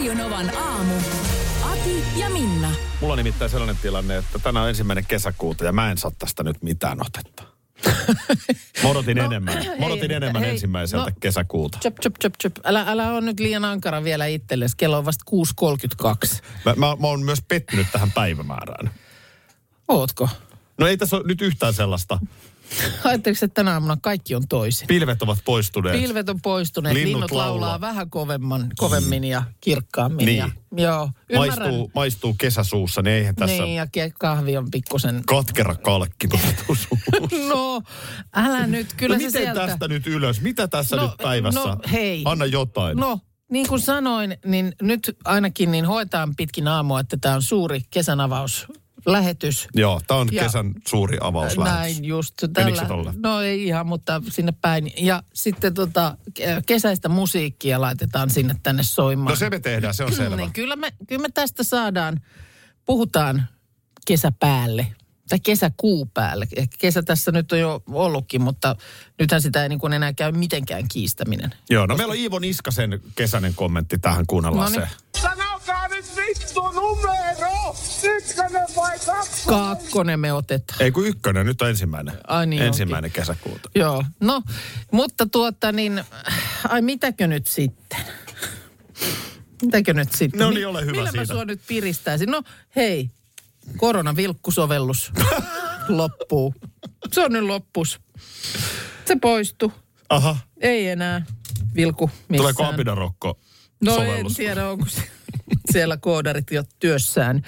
Radio Novan aamu. Ati ja Minna. Mulla on nimittäin sellainen tilanne, että tänään on ensimmäinen kesäkuuta ja mä en saa tästä nyt mitään otetta. Mä odotin no, enemmän, mä odotin hei, enemmän hei, ensimmäiseltä no, kesäkuuta. Chop, chop, chop, chop. Älä, älä on nyt liian ankara vielä itsellesi. Kello on vasta 6.32. Mä, mä, mä oon myös pettynyt tähän päivämäärään. Ootko? No ei tässä ole nyt yhtään sellaista. Ajatteliko, että tänä aamuna kaikki on toisin? Pilvet ovat poistuneet. Pilvet on poistuneet, Linnut linnut, laulaa. laulaa. vähän kovemman, kovemmin ja kirkkaammin. Niin. Ja, joo, ymmärrän. maistuu, maistuu kesäsuussa, niin eihän tässä Niin, ja kahvi on pikkusen... katkera kalkki. No, älä nyt, kyllä no se miten sieltä... tästä nyt ylös? Mitä tässä No, nyt päivässä? no, hei. Anna jotain. No, niin kuin sanoin, niin nyt ainakin niin hoetaan pitkin aamua, että tämä on suuri kesän avauslähetys. Joo, tämä on Ja- kesän suuri avauslähetys. Näin just. Tolle? No ei ihan, mutta sinne päin. Ja sitten tota, ke- kesäistä musiikkia laitetaan sinne tänne soimaan. No se me tehdään, se on selvä. Niin kyllä me, kyllä me tästä saadaan, puhutaan kesä päälle tai kesäkuu päälle. Ehkä kesä tässä nyt on jo ollutkin, mutta nythän sitä ei niin kuin enää käy mitenkään kiistäminen. Joo, no meillä on Iivo Niskasen kesäinen kommentti tähän, kuunnellaan Noniin. se. Sanokaa nyt vittu numero! Ykkönen vai kakkonen? Kakkonen me otetaan. Ei kun ykkönen, nyt on ensimmäinen. Ai niin ensimmäinen kesäkuuta. Joo, no, mutta tuota niin, ai mitäkö nyt sitten? Mitäkö nyt sitten? No niin, ole hyvä Millä siitä. mä sua nyt piristäisin? No hei, koronavilkkusovellus loppuu. Se on nyt loppus. Se poistuu. Aha, Ei enää vilku missään. tuleeko Apinarokko No sovellus? en tiedä, onko siellä koodarit jo työssään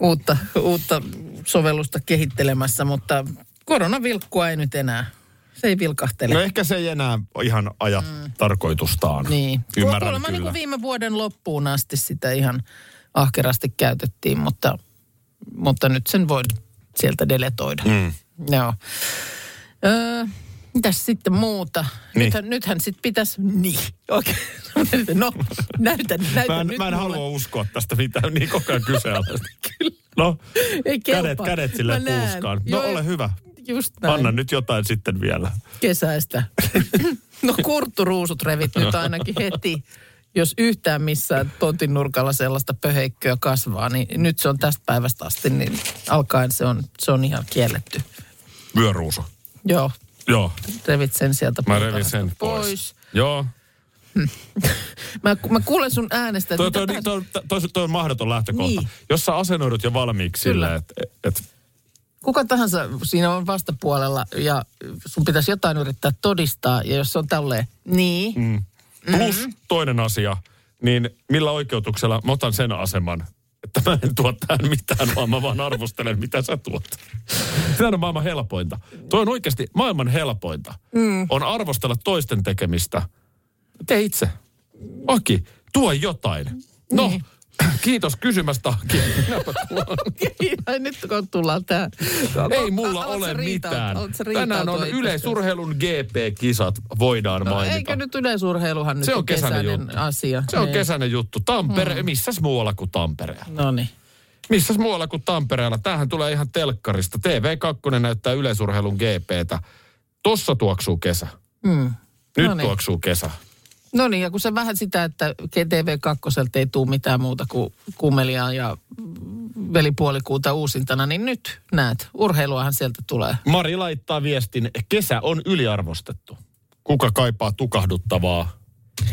uutta, uutta sovellusta kehittelemässä, mutta koronavilkkua ei nyt enää. Se ei vilkahtele. No ehkä se ei enää ihan aja tarkoitustaan. Mm. Niin. Ymmärrän Kuulemma kyllä. niin kuin viime vuoden loppuun asti sitä ihan ahkerasti käytettiin, mutta, mutta nyt sen voi sieltä deletoida. Mm. Joo. Öö, mitäs sitten muuta? Niin. Nythän, nythän sitten pitäisi... Niin, okei. No, näytä, näytä Mä en, nyt mä en mulle. halua uskoa tästä mitään niin koko ajan kyseenalaista. Kyllä. No, Ei kädet, kelpaa. kädet silleen puuskaan. No Joo, ole hyvä. Just näin. Anna nyt jotain sitten vielä. kesäistä. no kurtturuusut revit nyt ainakin heti. Jos yhtään missään tontin nurkalla sellaista pöheikköä kasvaa, niin nyt se on tästä päivästä asti, niin alkaen se on, se on ihan kielletty. Vyöruusu. Joo, Joo, revit sen sieltä mä revin sen pois. Joo. Mä, mä kuulen sun äänestä. Toi, toi, tää- toi, toi, toi on mahdoton lähtökohta. Niin. Jos sä asennoidut jo valmiiksi Kyllä. silleen, että et, Kuka tahansa siinä on vastapuolella ja sun pitäisi jotain yrittää todistaa. Ja jos se on tälleen, niin, mm. Plus toinen asia, niin millä oikeutuksella mä otan sen aseman, että mä en tuo tähän mitään, vaan mä vaan arvostelen, mitä sä tuot. Sehän on maailman helpointa. Toi on oikeasti maailman helpointa. Mm. On arvostella toisten tekemistä. Tee itse. Aki, tuo jotain. No, Niin. Kiitos kysymästä, nyt kun tullaan tähän. Ei mulla ole mitään. Tänään on yleisurheilun GP-kisat, voidaan No, mainita. eikö nyt yleisurheiluhan nyt Se on kesäinen kesäinen juttu. asia? Se on Niin. kesäinen juttu. Tampere, hmm. missäs muualla kuin Tampereella? No niin. Missäs muualla kuin Tampereella? Tämähän tulee ihan telkkarista. TV2 näyttää yleisurheilun GPtä. Tossa tuoksuu kesä. Mm. Nyt No niin. tuoksuu kesä. No niin, ja kun se vähän sitä, että TV2 ei tule mitään muuta kuin kummeliaa ja velipuolikuuta uusintana, niin nyt näet, urheiluahan sieltä tulee. Mari laittaa viestin, kesä on yliarvostettu. Kuka kaipaa tukahduttavaa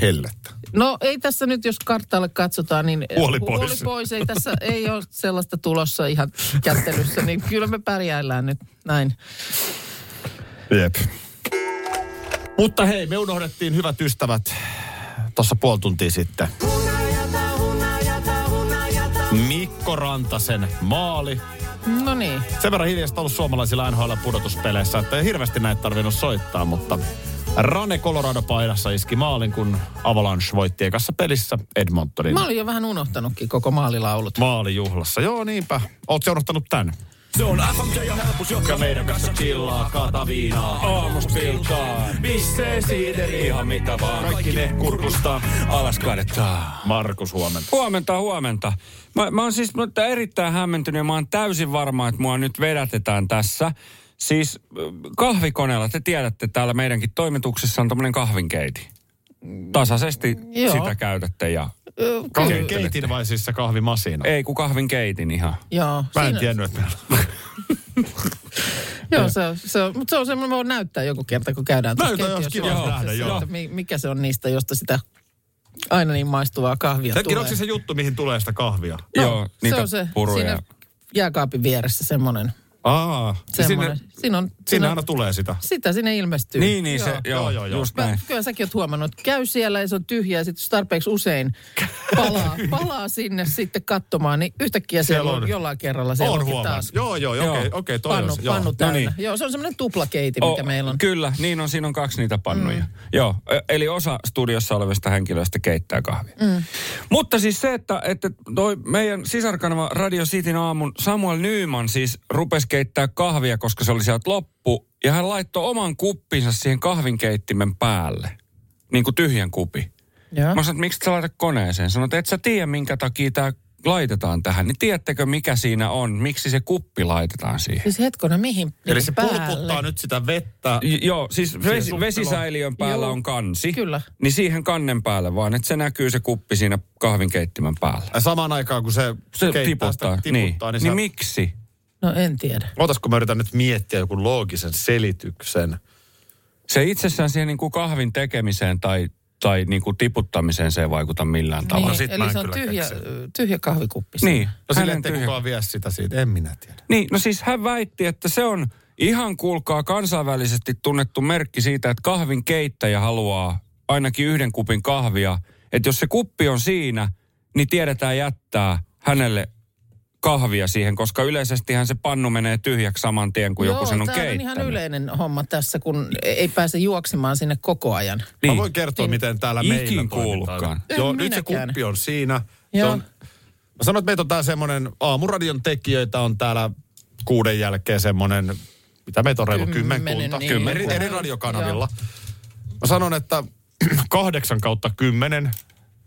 hellettä? No ei tässä nyt, jos karttalle katsotaan, niin Huoli pois. huoli pois. Ei tässä ei ole sellaista tulossa ihan kättelyssä, niin kyllä me pärjäillään nyt näin. Jep. Mutta hei, me unohdettiin hyvät ystävät tuossa puoli tuntia sitten. Mikko Rantasen maali. No niin, Sen verran hiljasta ollut suomalaisilla NHL-pudotuspeleissä, että ei hirveästi näitä tarvinnut soittaa, mutta Rane Colorado-paidassa iski maalin, kun Avalanche voitti ekassa pelissä Edmontonin Mä olin jo vähän unohtanutkin koko maalilaulut. maalijuhlassa. Joo, niinpä. Oot se unohtanut tän? Se on FMJ ja helpus, joka meidän kanssa chillaa, kaata viinaa. Aamus pilkkaan, bissee siideri, ihan mitä vaan. Kaikki ne kurkusta alas kaadettaa. Markus huomenta. Huomenta, huomenta. Mä, mä oon siis mä erittäin hämmentynyt ja mä oon täysin varma, että mua nyt vedätetään tässä. Siis kahvikoneella, te tiedätte, täällä meidänkin toimituksessa on tämmöinen kahvinkeiti. Tasaisesti Joo. sitä käytätte ja... Ö, Kahvin keitin vai siis se kahvimasina? Ei, kun kahvinkeitin ihan. Joo, Mä en siinä- tiennyt, että meillä Joo, se on, se on, mutta se on semmoinen, voi näyttää joku kerta, kun käydään Näytä, jos keittiössä kiva nähdä, se, joo. Mikä se on niistä, josta sitä aina niin maistuvaa kahvia Sekin tulee. onko se se juttu, mihin tulee sitä kahvia? No, Joo, se niitä on se puruja. siinä jääkaapin vieressä semmoinen. Aa, semmoinen. sinne, Siinä on, siinä aina tulee sitä. sitä sinne ilmestyy. Niin, niin se, joo, Joo, joo, joo, joo. just näin. kyllä säkin oot huomannut, että käy siellä ja se on tyhjä ja sitten jos tarpeeksi usein palaa, palaa sinne sitten katsomaan, niin yhtäkkiä siellä, Siellä on, on. jollain kerralla siellä On huomannut. taas Joo, joo, Joo. okei, okei, toi pannu, on se, joo. pannu täynnä. No niin. Joo, se on semmoinen tuplakeiti, mikä O- meillä on. Kyllä, niin on, siinä on kaksi niitä pannuja. Mm. Joo, e- eli osa studiossa olevista henkilöistä keittää kahvia. Mm. Mutta siis se, että, että toi meidän sisarkanava Radio Cityn aamun Samuel Nyman siis rupesi keittää kahvia, koska se oli sieltä loppu. Ja hän laittoi oman kuppinsa siihen kahvinkeittimen päälle. Niin kuin tyhjän kupi. Joo. Mä sanoin, että miksi sä laitat koneeseen? Sanoit, että et sä tiedä, minkä takia tämä laitetaan tähän. Niin tiedättekö, mikä siinä on? Miksi se kuppi laitetaan siihen? Siis hetkona, mihin Eli niin se päälle? pulputtaa nyt sitä vettä. J- Joo, siis vesi, suppeloon. vesisäiliön päällä Joo, on kansi. kyllä. Niin siihen kannen päälle vaan, että se näkyy se kuppi siinä kahvinkeittimen päällä. Ja Samaan aikaan, kun se, Se tiputtaa. sitä, tiputtaa, niin, niin, niin, niin miksi? No en tiedä. Ootas, kun mä yritän nyt miettiä joku loogisen selityksen. Se itsessään siihen niin kuin kahvin tekemiseen tai, tai niin kuin tiputtamiseen se ei vaikuta millään tavalla. Niin, sit mä eli en se on tyhjä, tyhjä kahvikuppi. siinä. Niin, No sille, ettei tyhjä- kukaan vie sitä siitä, en minä tiedä. Niin, no siis hän väitti, että se on ihan kuulkaa kansainvälisesti tunnettu merkki siitä, että kahvin keittäjä haluaa ainakin yhden kupin kahvia. Että jos se kuppi on siinä, niin tiedetään jättää hänelle kahvia siihen, koska yleisestihän se pannu menee tyhjäksi saman tien, kun joku sen on tää on keittänyt. ihan yleinen homma tässä, kun ei pääse juoksemaan sinne koko ajan. Mä Niin. voin kertoa, Niin. miten täällä Ikin meillä. En Joo, nyt se minäkään. kuppi on siinä. Se Joo. on, mä sanon, että meitä on tää semmoinen, aamuradion tekijöitä on täällä kuuden jälkeen semmoinen, mitä meitä on reilu Kymmenen, kymmenkunta. niin. eri, eri Joo. radiokanavilla. Mä sanon, että kahdeksan kautta kymmenen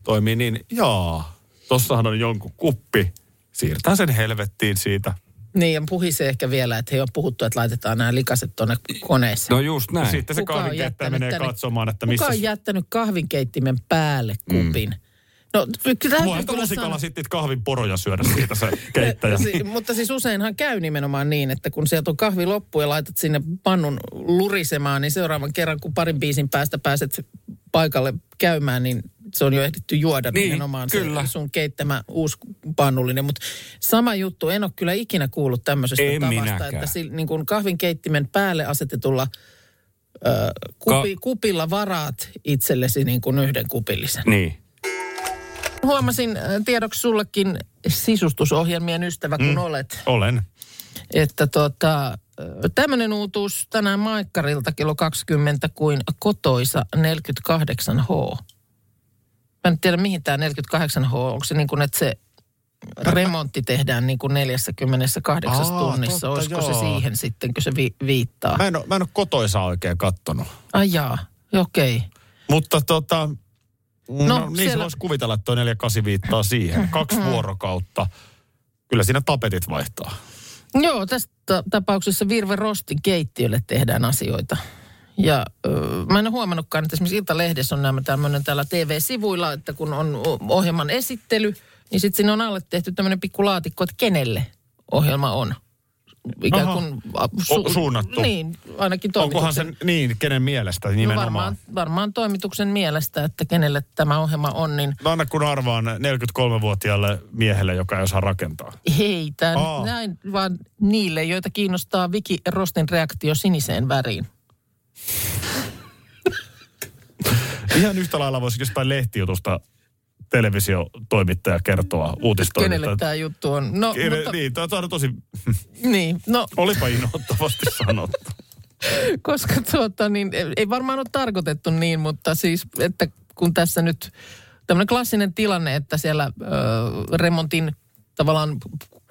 toimii niin, jaa, tossahan on jonkun kuppi. Siirtää sen helvettiin siitä. Niin, ja puhisee ehkä vielä, että he on puhuttu, että laitetaan nämä likaset tuonne koneeseen. No just näin. Ja sitten se Kuka kahvinkeittäjä jättänyt menee tänne- katsomaan, että Kuka missä... on jättänyt kahvinkeittimen päälle kupin? No, kyllä täytyy Mua kyllä lusikalla sitten kahvin poroja syödä siitä se keittäjä. Si- mutta siis useinhan käy nimenomaan niin, että kun sieltä on kahvi loppu ja laitat sinne pannun lurisemaan, niin seuraavan kerran, kun parin biisin päästä pääset paikalle käymään, niin se on jo ehditty juoda Niin, nimenomaan kyllä. se sun keittämä uusi pannullinen. Mutta sama juttu, en ole kyllä ikinä kuullut tämmöisestä En tavasta, minäkään. että sillä, niin kuin kahvinkeittimen päälle asetetulla ö, kupi, kupilla varaat itsellesi niin kuin yhden kupillisen. Niin. Huomasin tiedoksi sullekin sisustusohjelmien ystävä kun olet, Olen. että tota, tämmöinen uutuus tänään Maikkarilta kello 20 kuin kotoisa 48H. Mä en tiedä mihin tämä 48H, onko se niin kuin, että se remontti tehdään niin kuin 48 Aa, tunnissa. totta, Olisiko se joo. siihen sitten, kun se vi- viittaa? Mä en, ole, mä en ole kotoisaa oikein kattonut. Ai jaa, okei. Okay. Mutta tota, no, no niin siellä- siellä... voisi kuvitella, että tuo 48 viittaa siihen. Kaksi vuorokautta. Kyllä siinä tapetit vaihtaa. Joo, tässä ta- tapauksessa Virve Rostin keittiölle tehdään asioita. Ja mä en ole huomannutkaan, että esimerkiksi Iltalehdessä on nämä tämmöinen täällä TV-sivuilla, että kun on ohjelman esittely, niin sitten sinne on alle tehty tämmöinen pikku laatikko, että kenelle ohjelma on. Ikään kuin a, O- suunnattu. Niin, ainakin Onkohan se niin, kenen mielestä No nimenomaan? varmaan, varmaan toimituksen mielestä, että kenelle tämä ohjelma on, niin No Anna kun arvaan 43-vuotiaalle miehelle, joka ei osaa rakentaa. hei, tämän, Aa. näin vaan niille, joita kiinnostaa Viki Rostin reaktio siniseen väriin. Ihan yhtä lailla voisi jostain lehtijutusta televisiotoimittaja kertoa Kenelle uutistoimittaja. tämä juttu on? No, Kene- mutta, Niin, tämä on tosi, niin, no olipa inhottavasti sanottu. koska tuota, niin, ei varmaan ole tarkoitettu niin, mutta siis, että kun tässä nyt tämmöinen klassinen tilanne, että siellä ö, remontin tavallaan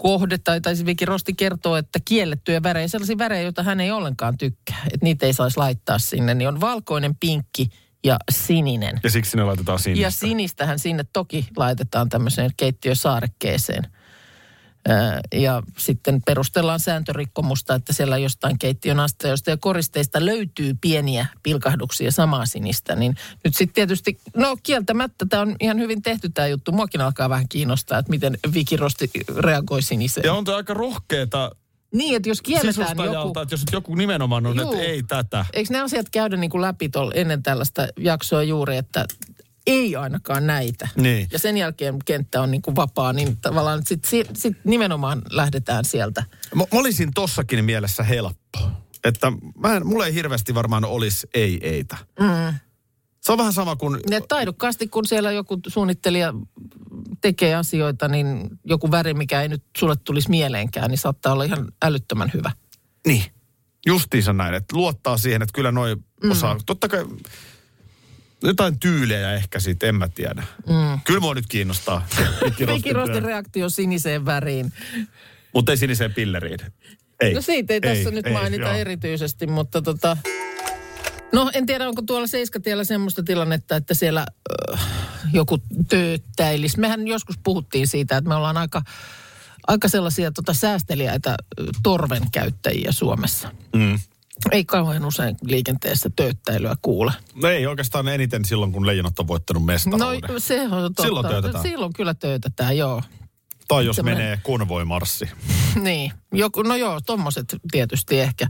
kohde, tai, tai Viki Rosti kertoo, että kiellettyjä värejä, sellaisia värejä, joita hän ei ollenkaan tykkää, että niitä ei saisi laittaa sinne, niin on valkoinen, pinkki ja sininen. Ja siksi ne laitetaan sinistä. Ja sinistähän sinne toki laitetaan tämmöiseen keittiösaarekkeeseen. Ja sitten perustellaan sääntörikkomusta, että siellä jostain keittiön asteista ja koristeista löytyy pieniä pilkahduksia samaa sinistä. Niin nyt sitten tietysti, no kieltämättä tämä on ihan hyvin tehty tämä juttu. Muakin alkaa vähän kiinnostaa, että miten Vikirosti reagoi siniseen. Ja on toi aika rohkeeta Niin, että jos kielletään joku... että jos joku nimenomaan on, Juu. että ei tätä. Eikö ne asiat käydä niin kuin läpi tol, ennen tällaista jaksoa juuri, että ei ainakaan näitä. Niin. Ja sen jälkeen kenttä on niin kuin vapaa, niin tavallaan sitten sit nimenomaan lähdetään sieltä. Mä, mä olisin tossakin mielessä helppo. Että mä en, mulla ei hirveästi varmaan olisi ei-eitä. Mm. Se on vähän sama kuin... Ja taidokkaasti, kun siellä joku suunnittelija tekee asioita, niin joku väri, mikä ei nyt sulle tulisi mieleenkään, niin saattaa olla ihan älyttömän hyvä. Niin. Justiinsa näin, että luottaa siihen, että kyllä noi mm. osaa. Totta kai jotain tyylejä ehkä siitä, en mä tiedä. Mm. Kyllä mua nyt kiinnostaa. Viki Rostin reaktio siniseen väriin. Mutta ei siniseen pilleriin. Ei. No siitä ei tässä Ei, nyt ei, mainita joo. erityisesti, mutta tota... No en tiedä, onko tuolla Seiskatiellä semmoista tilannetta, että siellä äh, joku tööttäilisi. Mehän joskus puhuttiin siitä, että me ollaan aika, aika sellaisia tota, säästeliäitä ö, torven käyttäjiä Suomessa. Mm. Ei kauhean usein liikenteessä tööttäilyä kuule. No ei oikeastaan eniten silloin, kun leijonat on voittanut No mestaruuden. se on totta. Silloin töötetään. Silloin kyllä töötetään, joo. tai jos semmoinen- menee konvoimarssi. Niin, Joku, no joo, tommoset tietysti ehkä.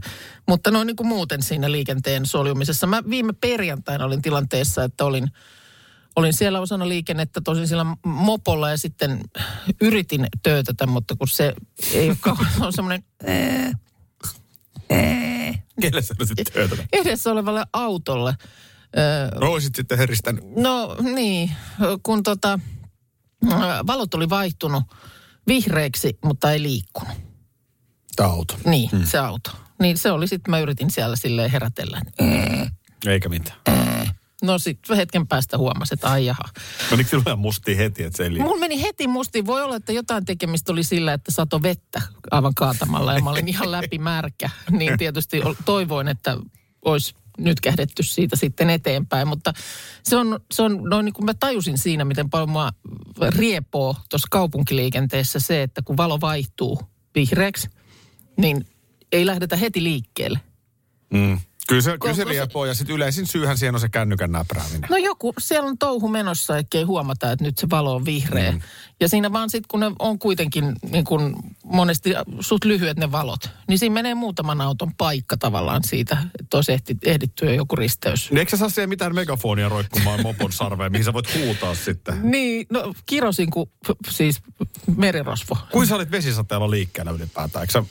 Mutta no niin kuin muuten siinä liikenteen soljumisessa. Mä viime perjantaina olin tilanteessa, että olin, olin siellä osana liikennettä, tosin sillä mopolla ja sitten yritin töötätä, mutta kun se ei ole kauan, se on semmoinen Kelle sä sitten töötätä? edessä olevalle autolle. Ö, Roisit sitten heristän. No niin, kun tota, valot oli vaihtunut vihreiksi, mutta ei liikkunut. Tämä auto. Niin, mm. se auto. Niin se oli sitten, mä yritin siellä silleen herätellä. Eikä mitään. No sitten hetken päästä huomasin, että ai jaha. Menikö sinulla ihan mustiin heti, että se ei? Mulla meni heti mustiin. Voi olla, että jotain tekemistä oli sillä, että sato vettä aivan kaatamalla ja mä olin ihan läpi märkä. Niin tietysti toivoin, että olisi nyt kähdetty siitä sitten eteenpäin. Mutta se on, se on no niin kuin mä tajusin siinä, miten paljon mua riepoo tuossa kaupunkiliikenteessä se, että kun valo vaihtuu vihreäksi, niin ei lähdetä heti liikkeelle. Mm. Kyllä se, kyllä se riepoo ja sitten yleisin syyhän siihen on se kännykän näprääminen. No joku, siellä on touhu menossa, ettei huomata, että nyt se valo on vihreä. Mm. Ja siinä vaan sitten, kun ne on kuitenkin niin kun monesti suht lyhyet ne valot, niin siinä menee muutaman auton paikka tavallaan siitä, että olisi ehti, ehditty jo joku risteys. Niin eikö sä saa siihen mitään megafonia roikkumaan mopon sarveen, mihin sä voit huutaa sitten? Niin, no kirosin kuin siis merirosvo. Kuin sä olit vesisateella liikkeellä ylipäätään? Eikö sä,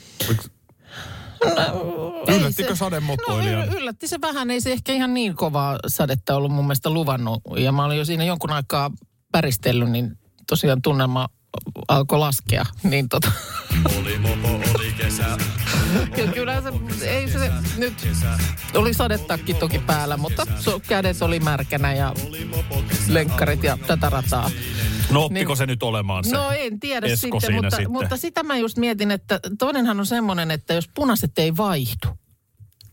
yllättikö sademopoilijan? No, yllätti se vähän, ei se ehkä ihan niin kovaa sadetta ollut mun mielestä luvannut. Ja mä olin jo siinä jonkun aikaa päristellyt, niin tosiaan tunnelma alkoi laskea. Niin tota... Oli mopo, oli kesä. Kyllä, kyllä se, ei se nyt, oli sadetakki toki päällä, mutta so, kädet oli märkänä ja lenkkarit ja tätä rataa. No oppiko Niin. se nyt olemaan se? No en tiedä Esko sitten mutta, sitten. mutta sitä mä just mietin, että toinenhan on semmoinen, että jos punaiset ei vaihdu,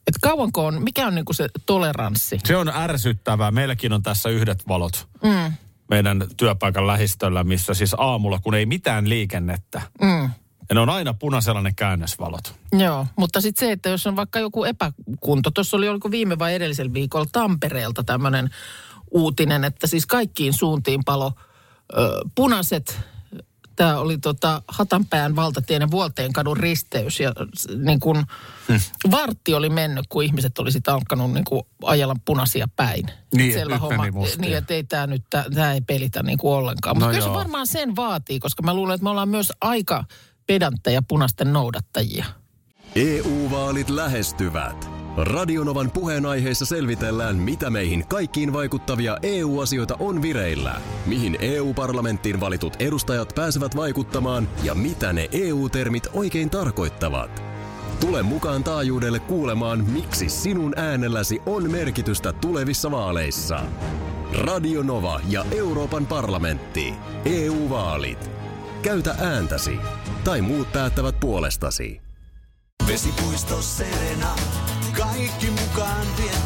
että kauanko on, mikä on niinku se toleranssi? Se on ärsyttävää. Meilläkin on tässä yhdet valot Mm, meidän työpaikan lähistöllä, missä siis aamulla, kun ei mitään liikennettä. mm. Ja ne on aina punaisella ne käännösvalot. Joo, mutta sitten se, että jos on vaikka joku epäkunto, tuossa oli oliko viime vai edellisellä viikolla Tampereelta tämmöinen uutinen, että siis kaikkiin suuntiin palo ö, punaiset. Tämä oli tota Hatanpään valtatien ja Vuolteen kadun risteys ja niin kun Hmm. vartti oli mennyt, kun ihmiset oli sitten alkanut niin kun ajella punaisia päin. Niin, Selvä että nyt homma. Niin, että ei tämä nyt, tämä ei pelitä niin kuin ollenkaan. Mutta No kyllä se varmaan sen vaatii, koska mä luulen, että me ollaan myös aika pedantteja punaisten noudattajia. EU-vaalit lähestyvät. Radionovan puheenaiheessa selvitellään, mitä meihin kaikkiin vaikuttavia EU-asioita on vireillä, mihin EU-parlamenttiin valitut edustajat pääsevät vaikuttamaan ja mitä ne EU-termit oikein tarkoittavat. Tule mukaan taajuudelle kuulemaan, miksi sinun äänelläsi on merkitystä tulevissa vaaleissa. Radio Nova ja Euroopan parlamentti. EU-vaalit. Käytä ääntäsi. Tai muut päättävät puolestasi. Vesipuisto Serena, kaikki mukaan viettelee.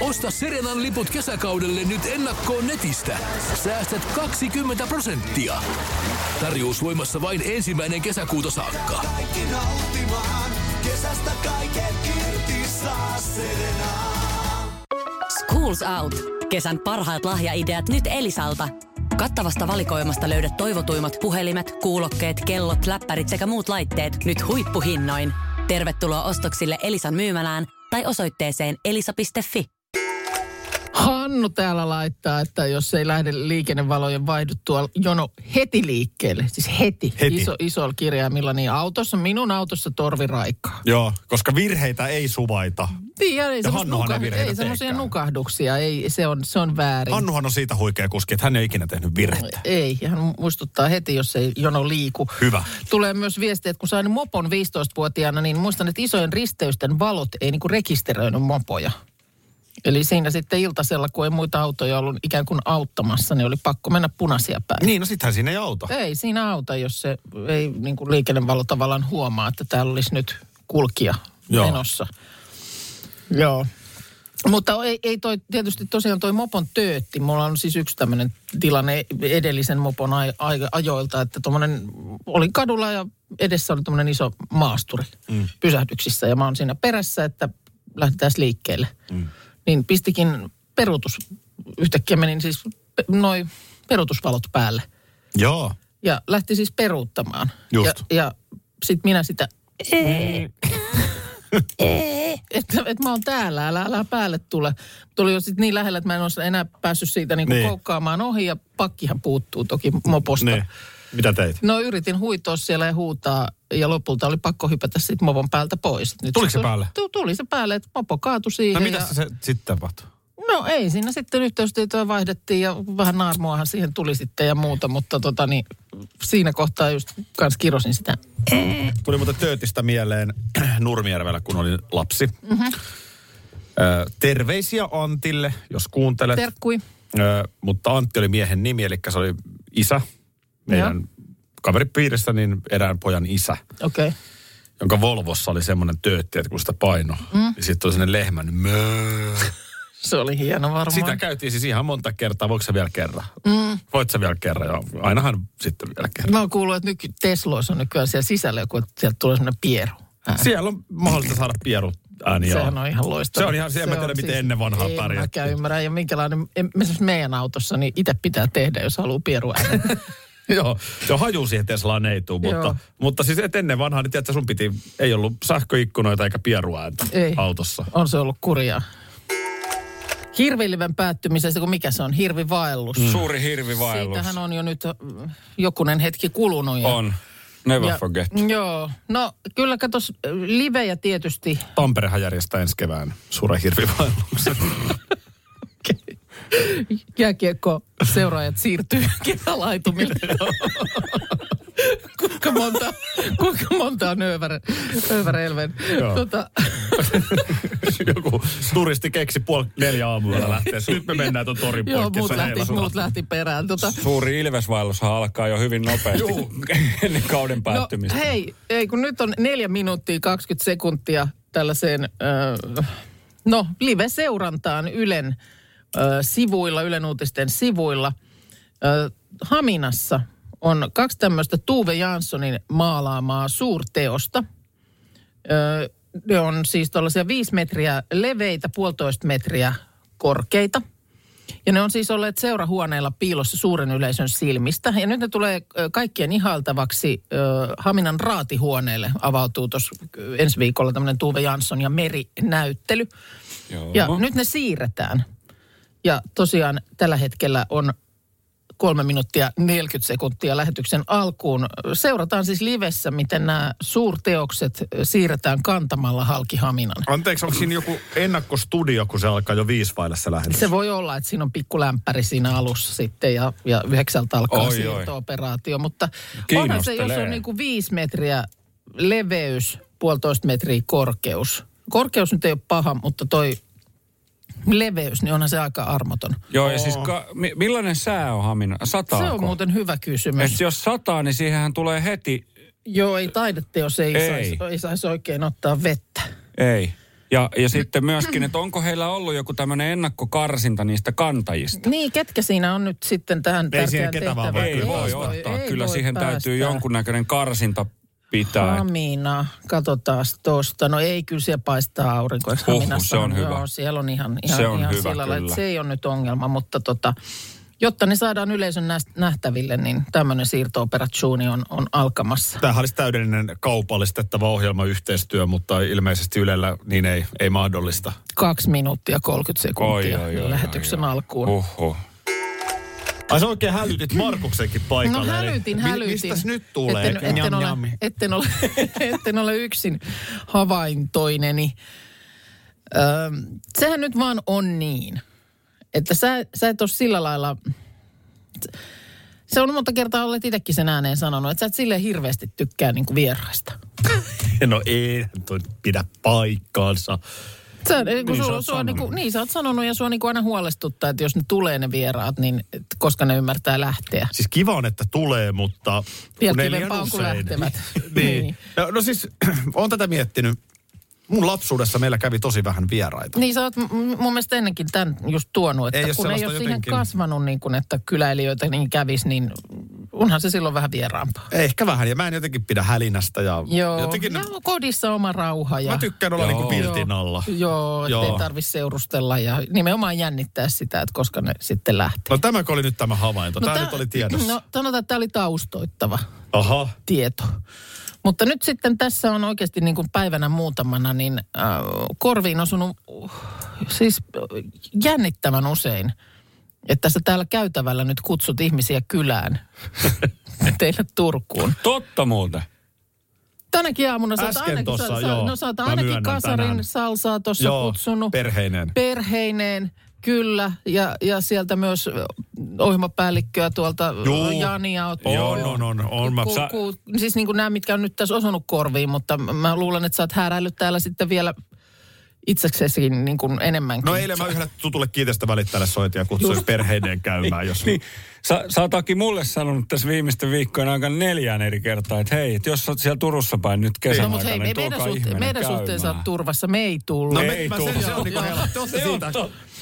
Osta Serenan liput kesäkaudelle nyt ennakkoon netistä. Säästät 20 prosenttia. Tarjous voimassa vain ensimmäinen kesäkuuta saakka. Kaikki nauttimaan, kesästä kaiken irti saa Serena. Schools Out. Kesän parhaat lahjaideat nyt Elisalta. Kattavasta valikoimasta löydät toivotuimmat puhelimet, kuulokkeet, kellot, läppärit sekä muut laitteet nyt huippuhinnoin. Tervetuloa ostoksille Elisan myymälään tai osoitteeseen elisa.fi. Hannu täällä laittaa, että jos ei lähde liikennevalojen vaihduttua jono heti liikkeelle, siis heti, Heti. Iso, isolla kirjaimilla, niin autossa, minun autossa torvi raikaa. Joo, koska virheitä ei suvaita. Niin, ja ei, Hannuhan ei virheitä ei semmoisia nukahduksia, ei, se on, se on väärin. Hannuhan on siitä huikea kuski, että hän ei ikinä tehnyt virhettä. Ei, ja hän muistuttaa heti, jos ei jono liiku. Hyvä. Tulee myös viesti, että kun sain mopon 15-vuotiaana, niin muistan, että isojen risteysten valot ei niinku rekisteröinyt mopoja. Eli siinä sitten iltasella, kun ei muita autoja ollut ikään kuin auttamassa, niin oli pakko mennä punaisia päin. Niin, no sittenhän siinä ei auta. Ei siinä auta, jos se ei niin kuin liikennevalo tavallaan huomaa, että täällä olisi nyt kulkija Joo. menossa. Joo. Mutta ei, ei toi, tietysti tosiaan toi mopon töötti. Mulla on siis yksi tämmöinen tilanne edellisen mopon ai, ai, ajoilta, että tuommoinen, oli kadulla ja edessä oli tuommoinen iso maasturi mm. pysähdyksissä. Ja mä oon siinä perässä, että lähdetään liikkeelle. Mm. Niin pistikin peruutus, yhtäkkiä menin siis pe- noi peruutusvalot päälle. Joo. Ja lähti siis peruuttamaan. Just. Ja, ja sitten minä sitä, että, että mä oon täällä, älä, älä päälle tule. Tuli jo sitten niin lähellä, että mä en olisi enää päässyt siitä niin Niin. koukkaamaan ohi ja pakkihan puuttuu toki moposta. Niin. Mitä teit? No yritin huitoa siellä ja huutaa ja lopulta oli pakko hypätä sitten mopon päältä pois. Nyt Tuliko se tuli- päälle? Tu- Tuli se päälle, että mopo kaatui No siihen. mitä ja, se sitten tapahtui? No ei, siinä sitten yhteystietoja vaihdettiin ja vähän naarmuahan siihen tuli sitten ja muuta, mutta tota niin, siinä kohtaa just kans kirosin sitä. Tuli muuten töötistä mieleen Nurmijärvellä, kun olin lapsi. Mhm. Mm-hmm. Ö, terveisiä Antille, jos kuuntelet. Terkkui. Ö, mutta Antti oli miehen nimi, eli se oli isä. Meidän kaveripiirissä niin erään pojan isä, Okei. Okay. jonka Volvossa oli semmoinen töötti, että kun sitä paino, mm. niin sitten tuli sellainen lehmän möö. Se oli hieno varmaan. Sitä käytiin siis ihan monta kertaa. Voiko se vielä kerran? Mm. Voit sä vielä kerran? Joo. Ainahan sitten vielä kerran. Mä oon kuullut, että nyt Tesloissa on nykyään siellä sisällä joku, että sieltä tulee semmoinen pieru. ääni. Siellä on mahdollista saada pieru ääni. Sehän on ihan loistava. Se on ihan, en mä tiedä, miten ennen vanhaa en pärjättiin. mäkään ymmärrä. Ja minkälainen, esimerkiksi meidän autossa, niin itse pitää tehdä, jos haluaa pieru äänen. Joo, se on haju siihen Teslaan ei tule, Joo. mutta, mutta siis et ennen vanhaa, niin tiedätkö, sun piti, ei ollut sähköikkunoita eikä pieruääntä Ei. autossa. On se ollut kurjaa. Hirviliven päättymisestä, kun mikä se on? Hirvivaellus. Mm. Suuri hirvivaellus. Siitähän on jo nyt jokunen hetki kulunut. Ja, On. Never ja, forget. Joo. No kyllä katos, livejä tietysti. Tamperehan järjestää ensi kevään suuren hirvivaelluksen. Jääkiekko seuraajat siirtyy kesälaitumille. kuinka monta, kuinka monta on Över, Överelven? Joo. Tota, Joku turisti keksi puoli neljä aamulla lähtee. Nyt me mennään tuon torin joo, muut lähti, muut lähti perään. Tota, Suuri ilvesvaellushan alkaa jo hyvin nopeasti ennen kauden No päättymistä. hei, ei kun nyt on neljä minuuttia 20 sekuntia tällaiseen, äh, no live-seurantaan Ylen sivuilla, Ylen uutisten sivuilla. Haminassa on kaksi tämmöistä Tuve Janssonin maalaamaa suurteosta. Ne on siis tällaisia viisi metriä leveitä, puolitoista metriä korkeita. Ja ne on siis olleet seurahuoneella piilossa suuren yleisön silmistä. Ja nyt ne tulee kaikkien ihailtavaksi ö, Haminan raatihuoneelle. Avautuu tuossa ensi viikolla tämmöinen Tuve Jansson ja Meri-näyttely. Joo. Ja nyt ne siirretään. Ja tosiaan tällä hetkellä on kolme minuuttia 40 sekuntia lähetyksen alkuun. Seurataan siis livessä, miten nämä suurteokset siirretään kantamalla halki Haminan. Anteeksi, onko siinä joku ennakkostudio, kun se alkaa jo viisi vaille se lähetys? Se voi olla, että siinä on pikku lämpäri siinä alussa sitten ja, ja yhdeksältä alkaa Oi, siirto-operaatio. Mutta onhan se, jos on niin kuin viisi metriä leveys, puolitoista metriä korkeus. Korkeus nyt ei ole paha, mutta toi leveys, niin onhan se aika armoton. Joo, ja siis ka, mi, millainen sää on Hamina? Sataako? Se on muuten hyvä kysymys. Et jos sataa, niin siihenhän tulee heti, Joo, ei taideteos ei, Ei. Saisi, ei saisi oikein ottaa vettä. ei. Ja, ja sitten myöskin, että onko heillä ollut joku tämmöinen ennakkokarsinta niistä kantajista? Niin, ketkä siinä on nyt sitten tähän Ei siihen tärkeään ketä vaan tehtävään? voi Ei voi ottaa. ei Kyllä voi siihen täytyy päästää. jonkunnäköinen karsinta pitää. Hamina, katsotaan tosta. No ei, kyllä siellä paistaa aurinko. Huhhuh, se on hyvä. Joo, siellä on ihan, ihan, Se on ihan hyvä, sillä lailla, se ei ole nyt ongelma. Mutta tota, jotta ne saadaan yleisön nähtäville, niin tämmöinen siirto-operatsuuni on, on alkamassa. Tämähän olisi täydellinen kaupallistettava ohjelmayhteistyö, mutta ilmeisesti Ylellä niin ei, ei mahdollista. Kaksi minuuttia 30 sekuntia Oi, oi, oi, lähetyksen oi, oi. alkuun. Huhhuh. Ai sä oikein hälytit Markuksenkin No paikalle. eli hälytin, mi- hälytin. Mistäs nyt tulee? Etten, etten, Njam, ole, njammi. etten, ole, etten ole yksin havaintoineni. Öö, sehän nyt vaan on niin, että sä, sä et ole sillä lailla... Se on monta kertaa olet itsekin sen ääneen sanonut, että sä et silleen hirveästi tykkää niin kuin vieraista. No ei, toi pidä paikkaansa. Sä, niin, Niin sua, sä sua, niin, kuin, sanonut. niin, sä oot sanonut ja sua niin kuin aina huolestuttaa, että jos ne tulee ne vieraat, niin et, koska ne ymmärtää lähteä. Siis kiva on, että tulee, mutta... Vielä kun kivempaa on, kun lähtevät. niin. Niin. No, no siis, on tätä miettinyt. Mun lapsuudessa meillä kävi tosi vähän vieraita. Niin sä oot mun mielestä ennenkin tämän just tuonut, että Ei kun ei ole siihen jotenkin- kasvanut niin kuin, että kyläilijöitä niin kävis, niin onhan se silloin vähän vieraampaa. Ehkä vähän, ja mä en jotenkin pidä hälinästä. Ja Joo, Jotenkin, ja kodissa oma rauha. Ja, mä tykkään olla niinku viltin alla. Joo, Joo. ettei tarvitse seurustella ja nimenomaan jännittää sitä, että koska ne sitten lähtee. No tämäkö oli nyt tämä havainto? Tämä tää- nyt oli tiedossa. No sanotaan, että tämä oli taustoittava Aha. tieto. Mutta nyt sitten tässä on oikeasti niin kuin päivänä muutamana, niin äh, korviin osunut uh, siis äh, jännittävän usein, että sä täällä käytävällä nyt kutsut ihmisiä kylään teille Turkuun. Totta muuten. Tänäkin aamuna sä Äsken ainakin, tossa, sä, joo. no, sä oot ainakin kasarin tänään. salsaa tuossa kutsunut. perheineen. Perheineen, kyllä. Ja, ja sieltä myös ohjelmapäällikköä tuolta Juu. Jania. On, on, on, on. Mä, Ku, ku, siis niin kuin nämä, mitkä on nyt tässä osunut korviin, mutta mä luulen, että sä oot hääräillyt täällä sitten vielä itseksesi niin kuin enemmänkin. no eilen mä yhdelle tutulle kiinteistövälittäjälle soitin ja kutsuin perheineen käymään. Jos... Niin, sä, sä oot Aki mulle sanonut tässä viimeisten viikkojen aikana neljään eri kertaa, että hei, että jos sä oot siellä Turussa päin nyt kesän No, mutta hei, aikana, me, niin meidän, suhte, meidän suhteen sä oot turvassa. Me ei tulla. No Ei me, mä tuu. sen, se on niinku helppo. Te siitä,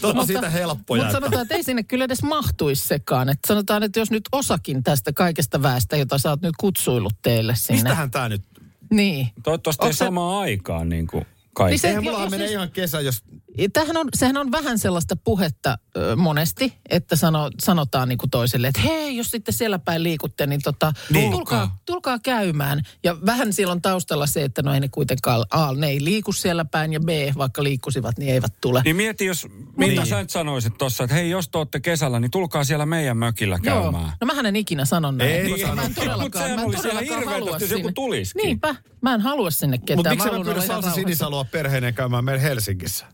ootte siitä helppoja. Mutta sanotaan, että ei sinne kyllä edes mahtuisi sekaan. Että sanotaan, että jos nyt osakin tästä kaikesta väestä, jota sä oot nyt kutsuillut teille sinne. Mistähän tää nyt? Niin. Toivottavasti ei samaan aikaan niin kuin kaikki. Niin se- Eihän mulla menee siis- ihan kesä, jos... Tämähän on, sehän on vähän sellaista puhetta ö, monesti, että sano, sanotaan niin kuin toiselle, että hei, jos sitten siellä päin liikutte, niin tota, Niin. tulkaa, tulkaa käymään. Ja vähän siellä on taustalla se, että no ei ne kuitenkaan, A, ne ei liiku siellä päin, ja B, vaikka liikkusivat, niin eivät tule. Niin mieti, jos, mitä sä nyt sanoisit tossa, että hei, jos te ootte kesällä, niin tulkaa siellä meidän mökillä Joo. käymään. No mähän en ikinä sano näin. Ei koska mä en todellakaan, mä en todellakaan halua jos joku sinne. tulisikin. Niinpä, mä en halua sinne ketään. Mutta miksi mä pyydän Salsa. Sinisaloa perheineen käymään meidän Helsingissä?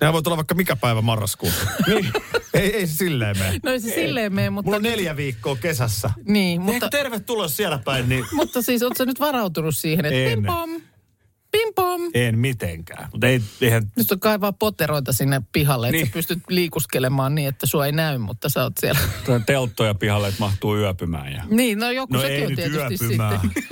Nehän voi tulla vaikka mikä päivä marraskuussa. niin. ei, ei se silleen mene. No ei se silleen mene, mutta... Mulla on neljä viikkoa kesässä. Niin, Mutta... mutta, tervetuloa siellä päin, niin mutta siis ootko nyt varautunut siihen, että En. pim pom, pim pom. en mitenkään. Mutta ei, eihän... Nyt on kaivaa poteroita sinne pihalle, että Niin. sä pystyt liikuskelemaan niin, että sua ei näy, mutta sä oot siellä. Tuo Telttoja pihalle, että mahtuu yöpymään. Ja... niin, no joku No sekin ei on tietysti yöpymään. sitten.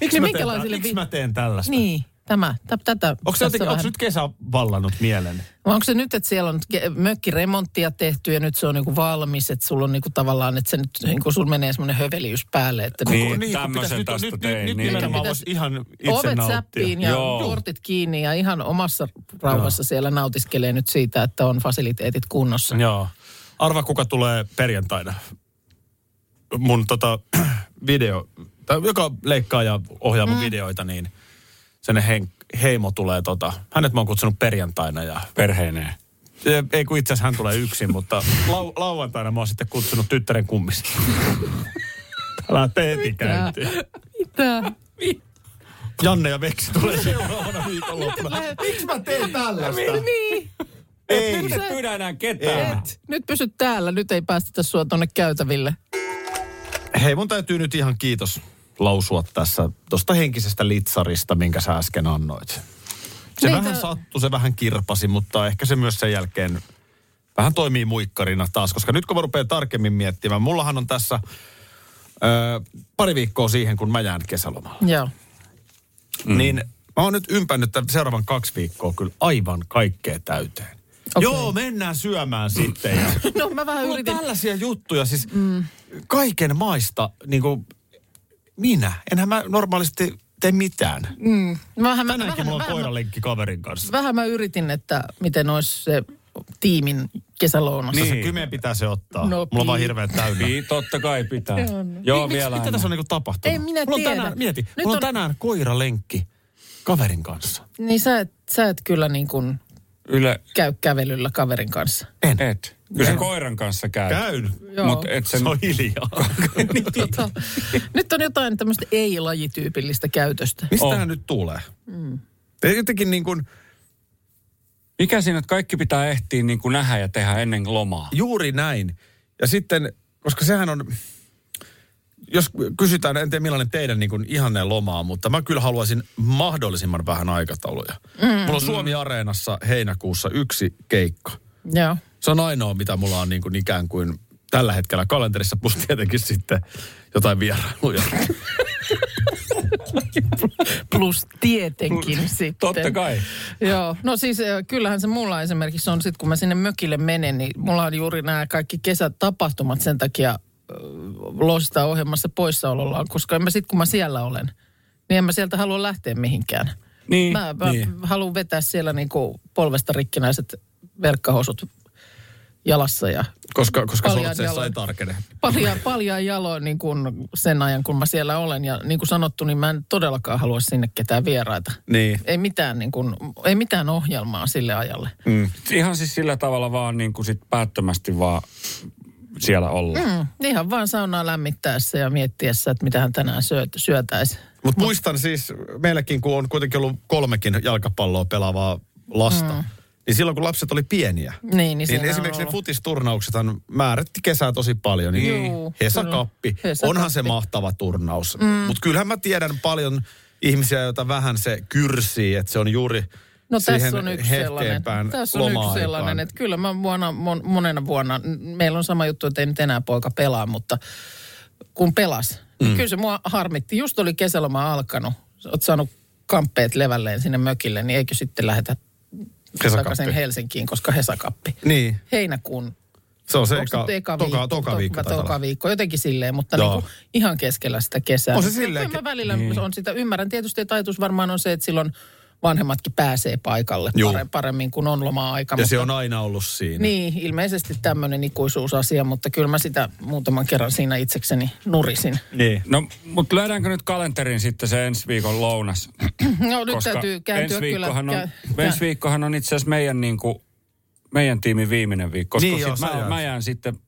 Miksi Niin mä, teen, minkälaisille miksi mä teen tällaista? Niin, tämä, tä, tätä. Onko se jotenkin, onko vähän- nyt kesä vallannut mielen? Vai onko se nyt, että siellä on mökkiremonttia tehty ja nyt se on niinku valmis, että sulla on niinku tavallaan, että se nyt niinku sulla menee semmoinen höveliys päälle, että Niin, niinku kun tämmöisen pitäisi- tästä nyt, tein, Nyt, nyt niin. nimenomaan Pitäisi- ihan itse ovet nauttia. säppiin ja Joo. portit kiinni ja ihan omassa rauhassa siellä nautiskelee nyt siitä, että on fasiliteetit kunnossa. Joo. Arva, kuka tulee perjantaina. Mun tota, video, tai joka leikkaa ja ohjaa mun mm. videoita, niin sen hen, heimo tulee tota, hänet mä oon kutsunut perjantaina ja Perheineen. Ja ei kun itse asiassa hän tulee yksin, mutta lau, lauantaina mä oon sitten kutsunut tyttären kummista. Lähtee heti käyntiin. Mitä? Janne ja Veksi tulee seuraavana viikonloppuna. Miksi mä teen tällaista? Niin. Ei. Nyt et pyydä enää ketään. Et. Nyt pysyt täällä, nyt ei päästetä sua tonne käytäville. Hei, mun täytyy nyt ihan kiitos lausua tässä tuosta henkisestä litsarista, minkä sä äsken annoit. Se Niin, vähän sattui, se vähän kirpasi, mutta ehkä se myös sen jälkeen vähän toimii muikkarina taas. Koska nyt kun mä rupean tarkemmin miettimään, mullahan on tässä ö, pari viikkoa siihen, kun mä jään kesälomalle. Joo. Mm. Niin mä oon nyt ympännyt tämän seuraavan kaksi viikkoa kyllä aivan kaikkea täyteen. Okei. Joo, mennään syömään sitten. Ja... No mä vähän Mulla on yritin. tällaisia juttuja, siis mm. kaiken maista, niin kuin minä. Enhän mä normaalisti tee mitään. Mm. Vähän, mä- Tänäänkin vähän, mulla on vähän, koiralenkki kaverin kanssa. vähän mä yritin, että miten olisi se tiimin kesälounas. Niin. Se kymeen pitää se ottaa. No, mulla on vaan hirveän täynnä. Niin, totta kai pitää. Joo, no. Joo, Miksi- vielä Mitä tässä on niinku tapahtunut? Ei minä mulla on tiedä. tänään, mieti, Nyt mulla on on- tänään koiralenkki kaverin kanssa. Niin sä et, sä et kyllä niin kuin Yle, käy kävelyllä kaverin kanssa. En. et. Kyllä se koiran kanssa käy. Käyn. Mutta et sen... Se on hiljaa. Tota, nyt on jotain tämmöistä ei-lajityypillistä käytöstä. Mistä On. nyt tulee? Mm. Jotenkin niin kuin, Mikä siinä, että kaikki pitää ehtiä niin kuin nähdä ja tehdä ennen lomaa? juuri näin. Ja sitten, koska sehän on, jos kysytään, en tiedä millainen teidän niin kuin ihanne loma on, mutta mä kyllä haluaisin mahdollisimman vähän aikatauluja. Mm. Mulla on Suomi-areenassa heinäkuussa yksi keikka. Joo. Se on ainoa, mitä mulla on niin kuin ikään kuin tällä hetkellä kalenterissa, plus tietenkin sitten jotain vierailuja. Plus tietenkin sitten. Totta kai. Joo, no siis äh, kyllähän se mulla esimerkiksi on sitten, kun mä sinne mökille menen, niin mulla on juuri nämä kaikki kesätapahtumat sen takia äh, loistaa ohjelmassa poissaolollaan, koska en mä sitten kun mä siellä olen, niin en mä sieltä halua lähteä mihinkään. Niin, Mä, mä niin. haluan vetää siellä niinku polvesta rikkinäiset verkkahousut jalassa ja Koska, koska Paljaan jaloin. ei tarkene. paljaa, paljaa jaloin niin kuin sen ajan, kun mä siellä olen. Ja niin kuin sanottu, niin mä en todellakaan halua sinne ketään vieraita. Niin. Ei mitään, niin kuin, ei mitään ohjelmaa sille ajalle. Ihan siis sillä tavalla vaan niin kuin sit päättömästi vaan siellä olla. Mm. Mm, ihan vaan saunaa lämmittäessä ja miettiessä, että mitähän tänään syöt, syötäisi. Mutta muistan siis, meilläkin kun on kuitenkin ollut kolmekin jalkapalloa pelaavaa lasta, mm. Niin silloin kun lapset oli pieniä, Niin, niin, niin esimerkiksi ne ollut. futisturnauksethan määrätti kesää tosi paljon. Niin Juu, Hesakappi, kyllä. Hesakappi. onhan se mahtava turnaus. Mm. Mutta kyllähän mä tiedän paljon ihmisiä, joita vähän se kyrsii, että se on juuri No tässä on yksi sellainen. Tässä on yksi sellainen, että kyllä mä vuonna, mon, monena vuonna, meillä on sama juttu, että ei nyt enää poika pelaa, mutta kun pelas, mm. niin kyllä se mua harmitti. Just oli kesäloma alkanut, oot saanut kamppeet levälleen sinne mökille, niin eikö sitten lähetä. Takaisin Helsinkiin, koska Hesakappi. Niin, Heinäkuun se on se eka, eka toka, viikko? toka viikko. To- taitaa olla. toka viikko, jotenkin silleen, mutta Joo. niin kuin ihan keskellä sitä kesää. On se silleen- Mä välillä niin. on sitä, ymmärrän tietysti, että ajatus varmaan on se, että silloin vanhemmatkin pääsee paikalle Juu. pare, paremmin kuin on loma-aika. Ja mutta, se on aina ollut siinä. Niin, ilmeisesti tämmöinen ikuisuusasia, mutta kyllä mä sitä muutaman kerran siinä itsekseni nurisin. Niin. No, mutta löydäänkö nyt kalenterin sitten se ensi viikon lounas? No nyt täytyy kääntyä ensi kyllä. viikkohan on, kä- ensi viikkohan on itse asiassa meidän, niin kuin, meidän tiimin viimeinen viikko. Koska Niin joo, mä, mä jään sitten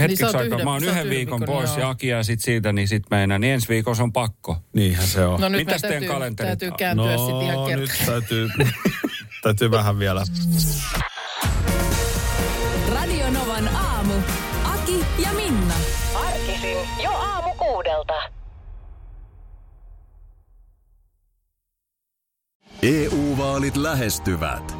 hetkeksi sä oot aikaa. yhden- mä oon yhden viikon viikon, pois joo. ja Aki jää sitten siitä, niin sitten meinaa. Niin ensi viikossa on pakko. Niinhän se on. No nyt Mitäs mä teidän täytyy, kalenterit täytyy kääntyä no, sitten ihan nyt täytyy, täytyy vähän vielä. Radio Novan aamu. Aki ja Minna. Arkisin jo aamu kuudelta. EU-vaalit lähestyvät.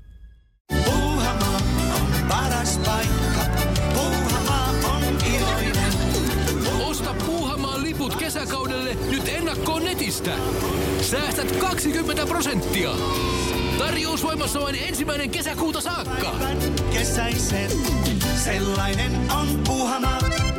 Säästät 20 prosenttia. Tarjous voimassa vain ensimmäinen kesäkuuta saakka. Kesäisen, sellainen on Puuhamaa.